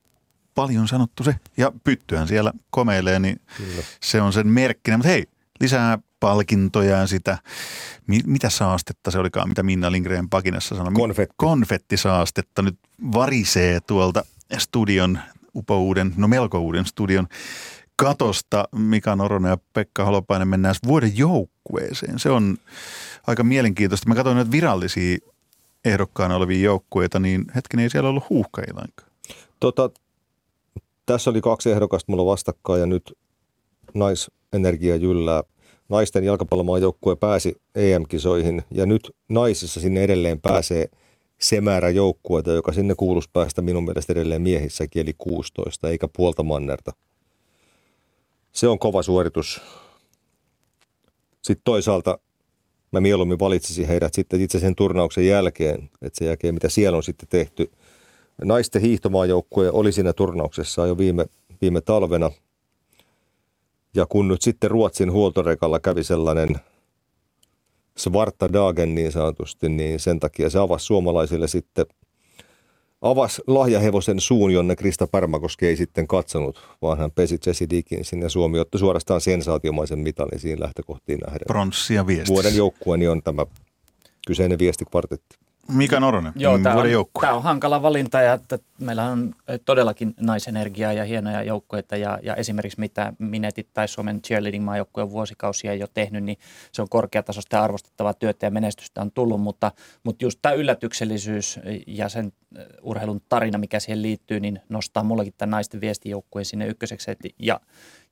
paljon sanottu se. Ja pyttyhän siellä komeilee, niin Kyllä. se on sen merkkinä. Mutta hei, lisää palkintoja ja sitä, mitä saastetta se olikaan, mitä Minna Lindgren pakinassa sanoi. Konfetti. Konfettisaastetta nyt varisee tuolta studion, upouuden, no melko uuden studion katosta. Mika Noronen ja Pekka Holopainen mennään vuoden joukkueeseen. Se on aika mielenkiintoista. Mä katsoin näitä virallisia ehdokkaana olevia joukkueita, niin hetken ei siellä ollut huuhkajia Tota, tässä oli kaksi ehdokasta mulla vastakkain ja nyt naisenergia jyllää naisten jalkapallomaajoukkue pääsi EM-kisoihin ja nyt naisissa sinne edelleen pääsee se määrä joukkueita, joka sinne kuuluisi päästä minun mielestä edelleen miehissäkin, eli 16, eikä puolta mannerta. Se on kova suoritus. Sitten toisaalta mä mieluummin valitsisin heidät sitten itse sen turnauksen jälkeen, että sen jälkeen mitä siellä on sitten tehty. Naisten hiihtomaajoukkue oli siinä turnauksessa jo viime, viime talvena – ja kun nyt sitten Ruotsin huoltorekalla kävi sellainen Svarta Dagen niin sanotusti, niin sen takia se avasi suomalaisille sitten avasi lahjahevosen suun, jonne Krista Pärmäkoski ei sitten katsonut, vaan hän pesi Jesse Dickinsin ja Suomi otti suorastaan sensaatiomaisen mitalin siinä lähtökohtiin nähden. Pronssia viestissä. Vuoden joukkueeni on tämä kyseinen viestikvartetti. Mika Noronen, Joo, tämä vuoden on, tämä on hankala valinta ja että meillä on todellakin naisenergiaa ja hienoja joukkueita ja, ja esimerkiksi mitä Minetit tai Suomen cheerleading on vuosikausia jo tehnyt, niin se on korkeatasosta ja arvostettavaa työtä ja menestystä on tullut, mutta, mutta just tämä yllätyksellisyys ja sen urheilun tarina, mikä siihen liittyy, niin nostaa mullakin tämän naisten viestijoukkueen sinne ykköseksi. Ja,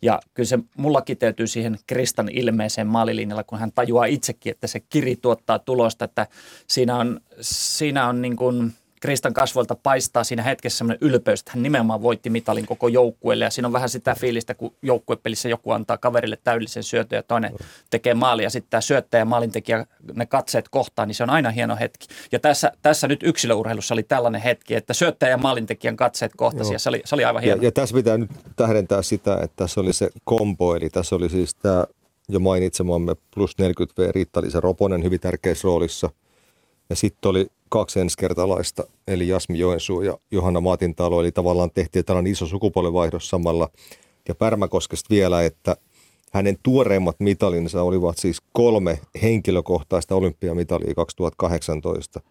ja kyllä se mulla kiteytyy siihen Kristan ilmeeseen maalilinjalla, kun hän tajuaa itsekin, että se kiri tuottaa tulosta, että siinä on, siinä on niin kuin – Kristan kasvoilta paistaa siinä hetkessä semmoinen ylpeys, että hän nimenomaan voitti mitalin koko joukkueelle. Ja siinä on vähän sitä fiilistä, kun joukkuepelissä joku antaa kaverille täydellisen syötön ja toinen tekee maalia. Sitten tämä syöttäjä ja maalintekijä, ne katseet kohtaan, niin se on aina hieno hetki. Ja tässä, tässä nyt yksilöurheilussa oli tällainen hetki, että syöttäjä ja maalintekijän katseet kohtasi ja se oli, se oli aivan hieno. Ja, ja tässä pitää nyt tähdentää sitä, että tässä oli se kombo, eli tässä oli siis tämä jo mainitsemamme plus 40V Riitta-Liisa Roponen hyvin tärkeässä roolissa. Ja sitten oli kaksi ensikertalaista, eli Jasmi Joensuu ja Johanna Maatintalo, eli tavallaan tehtiin tällainen iso sukupolvenvaihdos samalla. Ja Pärmäkoskesta vielä, että hänen tuoreimmat mitalinsa olivat siis kolme henkilökohtaista olympiamitalia 2018.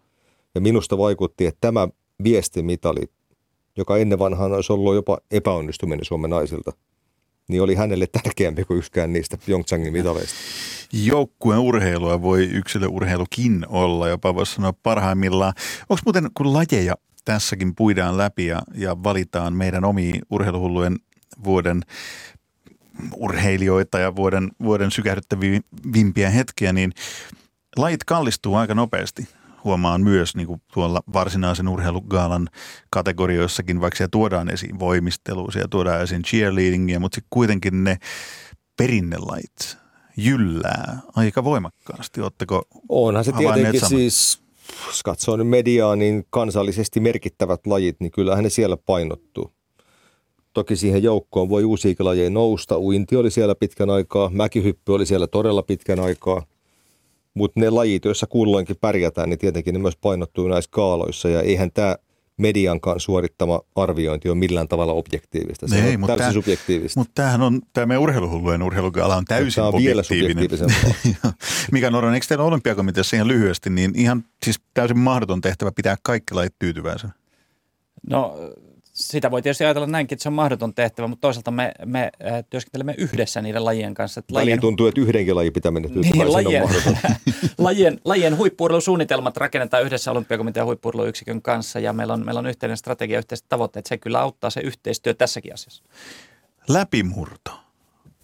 Ja minusta vaikutti, että tämä viestimitali, joka ennen vanhaan olisi ollut jopa epäonnistuminen Suomen naisilta, niin oli hänelle tärkeämpi kuin yksikään niistä Pyeongchangin mitaleista. Joukkueen urheilua voi yksilöurheilukin olla, jopa voisi sanoa parhaimmillaan. Onko muuten, kun lajeja tässäkin puidaan läpi ja, ja valitaan meidän omiin urheiluhullujen vuoden urheilijoita ja vuoden, vuoden sykähdyttävimpiä hetkiä, niin lajit kallistuu aika nopeasti huomaan myös niin kuin tuolla varsinaisen urheilugaalan kategorioissakin, vaikka siellä tuodaan esiin voimistelua, siellä tuodaan esiin cheerleadingia, mutta sitten kuitenkin ne perinnelait jyllää aika voimakkaasti. Oletteko Onhan se tietenkin saman? siis, jos katsoo nyt mediaa, niin kansallisesti merkittävät lajit, niin kyllähän ne siellä painottuu. Toki siihen joukkoon voi uusia lajeja nousta. Uinti oli siellä pitkän aikaa, mäkihyppy oli siellä todella pitkän aikaa. Mutta ne lajit, joissa kulloinkin pärjätään, niin tietenkin ne myös painottuu näissä kaaloissa. Ja eihän tämä mediankaan suorittama arviointi ole millään tavalla objektiivista. Se Ei, on täysin tämä, subjektiivista. Mutta tämähän on, tämä meidän urheiluhullujen urheilugaala on täysin tämä on objektiivinen. vielä Mikä Noron, eikö teillä olympiakomiteassa ihan lyhyesti, niin ihan siis täysin mahdoton tehtävä pitää kaikki lajit tyytyväisenä? No sitä voi tietysti ajatella näinkin, että se on mahdoton tehtävä, mutta toisaalta me, me äh, työskentelemme yhdessä niiden lajien kanssa. Että lajien... tuntuu, että yhdenkin laji pitää mennä niin, lajien, lajien, lajien huippuurheilusuunnitelmat rakennetaan yhdessä olympiakomitean huippuurheiluyksikön kanssa ja meillä on, meillä on yhteinen strategia, yhteiset tavoitteet. Se kyllä auttaa se yhteistyö tässäkin asiassa. Läpimurto.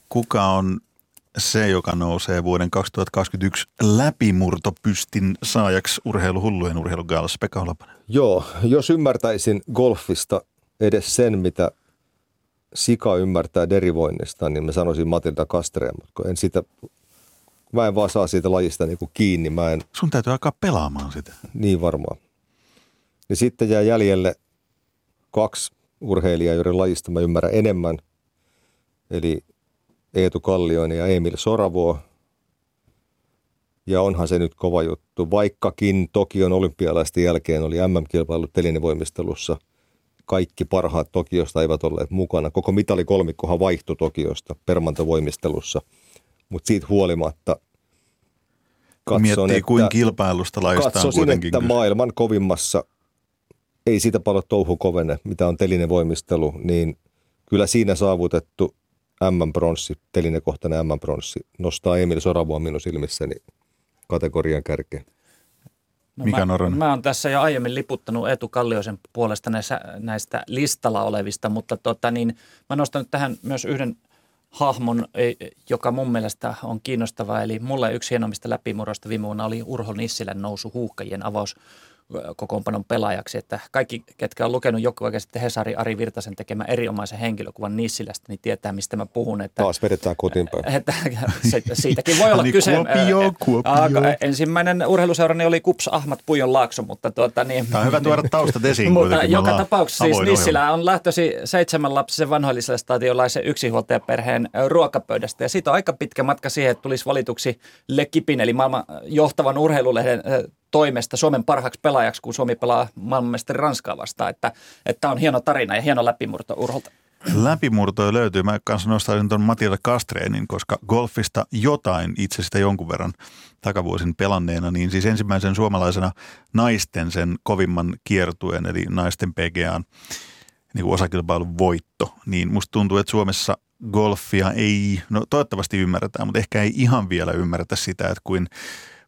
Kuka on se, joka nousee vuoden 2021 läpimurtopystin saajaksi urheiluhullujen urheilugaalassa? Pekka Holapanen. Joo, jos ymmärtäisin golfista edes sen, mitä Sika ymmärtää derivoinnista, niin mä sanoisin Matilda Kastreen, mutta en sitä, mä en vaan saa siitä lajista niin kuin kiinni. Mä en, Sun täytyy alkaa pelaamaan sitä. Niin varmaan. Ja sitten jää jäljelle kaksi urheilijaa, joiden lajista mä ymmärrän enemmän. Eli Eetu Kallioinen ja Emil Soravo. Ja onhan se nyt kova juttu, vaikkakin Tokion olympialaisten jälkeen oli MM-kilpailut telinevoimistelussa – kaikki parhaat Tokiosta eivät olleet mukana. Koko mitalikolmikkohan vaihtui Tokiosta permantovoimistelussa, mutta siitä huolimatta katson, Miettii, että, kuin kilpailusta laistaan kuitenkin. että maailman kovimmassa ei siitä paljon touhu kovene, mitä on telinevoimistelu, niin kyllä siinä saavutettu M-pronssi, telinekohtainen M-pronssi, nostaa Emil Soravua minun silmissäni kategorian kärkeen. No Mikä mä, mä oon tässä jo aiemmin liputtanut Eetu Kalliosen puolesta näistä, näistä listalla olevista, mutta tota niin, mä nostan nyt tähän myös yhden hahmon, e, joka mun mielestä on kiinnostava. Eli mulle yksi hienommista läpimurroista viime vuonna oli Urho Nissilän nousu huuhkajien avaus kokoonpanon pelaajaksi. Että kaikki, ketkä on lukenut joku aika sitten Hesari Ari Virtasen tekemä erinomaisen henkilökuvan Nissilästä, niin tietää, mistä mä puhun. Että, Taas vedetään kotiinpäin. Että, se, siitäkin voi olla kyse. Kuopio, kuopio. ensimmäinen urheiluseurani oli Kups Ahmat Pujon Laakso, mutta tuota niin. Tämä on hyvä tuoda taustat esiin. mutta joka tapauksessa siis Nissilä on lähtösi seitsemän lapsisen vanhoilliselle stadionlaisen yksinhuoltajaperheen ruokapöydästä. Ja siitä on aika pitkä matka siihen, että tulisi valituksi Le Kipin, eli maailman johtavan urheilulehden toimesta Suomen parhaaksi pelaajaksi, kun Suomi pelaa maailmanmestari Ranskaa vastaan. Että, että on hieno tarina ja hieno läpimurto Urholta. läpimurtoja löytyy. Mä kanssa nostaisin tuon Matilda Kastreenin, koska golfista jotain itse sitä jonkun verran takavuosin pelanneena, niin siis ensimmäisen suomalaisena naisten sen kovimman kiertuen, eli naisten PGAn niin kuin osakilpailun voitto, niin musta tuntuu, että Suomessa golfia ei, no toivottavasti ymmärretään, mutta ehkä ei ihan vielä ymmärretä sitä, että kuin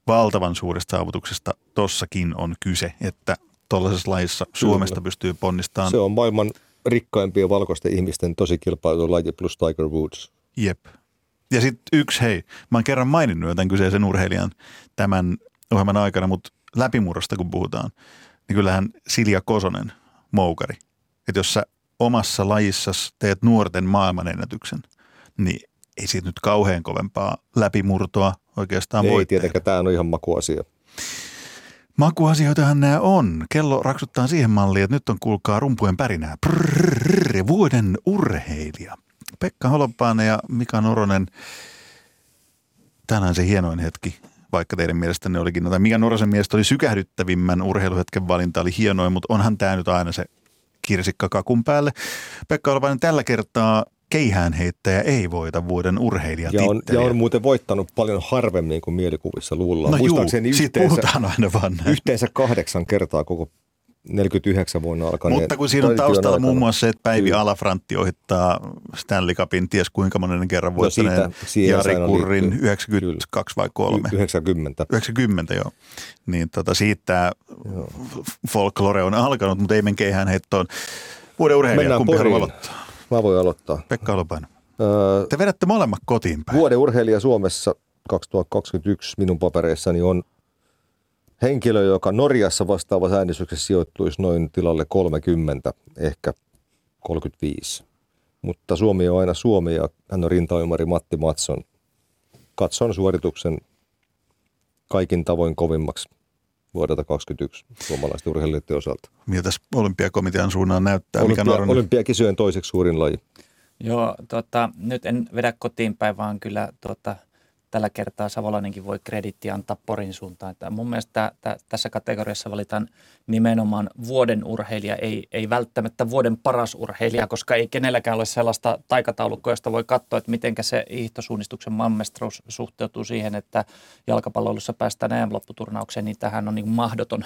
valtavan suuresta saavutuksesta tossakin on kyse, että tuollaisessa lajissa Suomesta Kyllä. pystyy ponnistamaan. Se on maailman rikkaimpien valkoisten ihmisten tosi laji plus Tiger Woods. Jep. Ja sitten yksi, hei, mä oon kerran maininnut jotain kyseisen urheilijan tämän ohjelman aikana, mutta läpimurrosta kun puhutaan, niin kyllähän Silja Kosonen, moukari, että jos sä omassa lajissa teet nuorten maailmanennätyksen, niin ei siitä nyt kauhean kovempaa läpimurtoa oikeastaan ei voi Ei tietenkään, tämä on ihan makuasia. Makuasioitahan nämä on. Kello raksuttaa siihen malliin, että nyt on kuulkaa rumpujen pärinää. Prrrr, vuoden urheilija. Pekka Holopainen ja Mika Noronen. Tänään se hienoin hetki, vaikka teidän mielestänne olikin, tai Mika Norosen mielestä oli sykähdyttävimmän urheiluhetken valinta, oli hienoin, mutta onhan tämä nyt aina se kirsikka kakun päälle. Pekka Holopainen tällä kertaa keihäänheittäjä ei voita vuoden urheilijatitteliä. Ja on, ja on muuten voittanut paljon harvemmin kuin mielikuvissa luullaan. No juu, siitä puhutaan aina vaan näin. Yhteensä kahdeksan kertaa koko 49 vuonna alkaneen. Mutta kun siinä on taustalla muun muassa se, että Päivi Kyllä. Alafrantti ohittaa Stanley Cupin ties kuinka monen kerran voittaneen no Jari Kurrin liittyy. 92 vai 3? 90. 90 joo. Niin tota, siitä joo. folklore on alkanut, mutta ei menkään heittoon. Vuoden urheilija, Mennään kumpi haluaa aloittaa? Mä voin aloittaa. Pekka Alopainen. Öö, Te vedätte molemmat kotiin päin. Vuoden urheilija Suomessa 2021 minun papereissani on henkilö, joka Norjassa vastaavassa äänestyksessä sijoittuisi noin tilalle 30, ehkä 35. Mutta Suomi on aina Suomi ja hän on rintaymari Matti Matson. Katson suorituksen kaikin tavoin kovimmaksi vuodelta 2021 suomalaisten urheilijoiden osalta. Miltä olympiakomitean suunnan näyttää? Olympia, mikä olympiakisojen toiseksi suurin laji. Joo, tota, nyt en vedä kotiin päin, vaan kyllä tota, tällä kertaa Savolainenkin voi krediittiä antaa Porin suuntaan. Että mun mielestä tä, tässä kategoriassa valitaan nimenomaan vuoden urheilija, ei, ei välttämättä vuoden paras urheilija, koska ei kenelläkään ole sellaista taikataulukkoa, josta voi katsoa, että miten se hiihtosuunnistuksen maailmanmestaruus suhteutuu siihen, että jalkapalloilussa päästään EM-lopputurnaukseen, niin tähän on niin mahdoton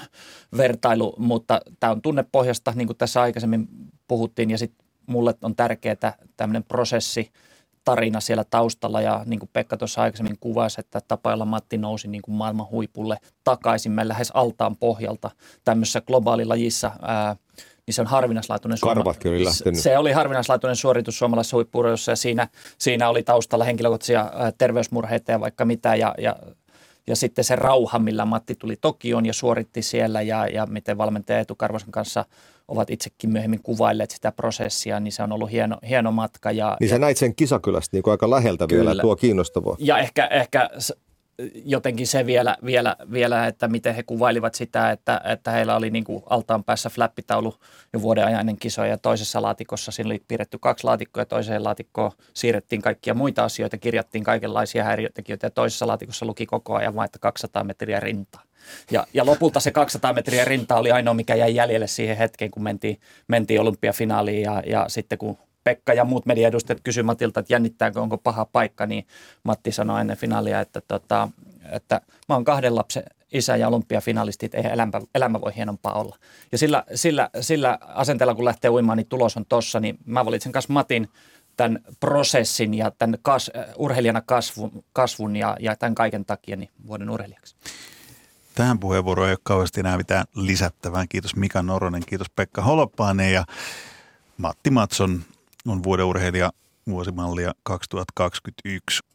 vertailu, mutta tämä on tunnepohjasta, niin kuin tässä aikaisemmin puhuttiin, ja sitten mulle on tärkeää tämmöinen prosessi, tarina siellä taustalla ja niin kuin Pekka tuossa aikaisemmin kuvasi, että tapailla Matti nousi niin kuin maailman huipulle takaisin me lähes altaan pohjalta tämmöisessä globaalilajissa. Ää, niin se on harvinaislaatuinen Karvatkin oli lähtenyt. Se oli harvinaislaatuinen suoritus suomalaisessa huippuurheilussa ja siinä, siinä oli taustalla henkilökohtaisia terveysmurheita ja vaikka mitä ja, ja ja sitten se rauha, millä Matti tuli Tokioon ja suoritti siellä ja, ja miten valmentaja Eetu Karvosen kanssa ovat itsekin myöhemmin kuvailleet sitä prosessia, niin se on ollut hieno, hieno matka. Ja, niin sä ja, näit sen kisakylästä niin aika läheltä kyllä. vielä, tuo kiinnostavaa. Ja ehkä, ehkä jotenkin se vielä, vielä, vielä, että miten he kuvailivat sitä, että, että heillä oli niin kuin altaan päässä flappitaulu jo vuoden ajainen kiso ja toisessa laatikossa siinä oli piirretty kaksi laatikkoa ja toiseen laatikkoon siirrettiin kaikkia muita asioita, kirjattiin kaikenlaisia häiriötekijöitä ja toisessa laatikossa luki koko ajan vain, että 200 metriä rintaa. Ja, ja lopulta se 200 metriä rinta oli ainoa, mikä jäi jäljelle siihen hetkeen, kun mentiin, mentiin olympiafinaaliin ja, ja sitten kun Pekka ja muut mediaedustajat kysyivät Matilta, että jännittääkö, onko paha paikka, niin Matti sanoi ennen finaalia, että, tota, että mä oon kahden lapsen isä ja olympiafinalistit, eihän elämä, elämä voi hienompaa olla. Ja sillä, sillä, sillä asenteella, kun lähtee uimaan, niin tulos on tossa, niin mä valitsen kanssa Matin tämän prosessin ja tämän kas, urheilijana kasvun, kasvun ja, ja tämän kaiken takia niin vuoden urheilijaksi. Tähän puheenvuoroon ei ole kauheasti enää mitään lisättävää. Kiitos Mika Noronen, kiitos Pekka Holopainen ja Matti Matson on vuoden urheilija vuosimallia 2021.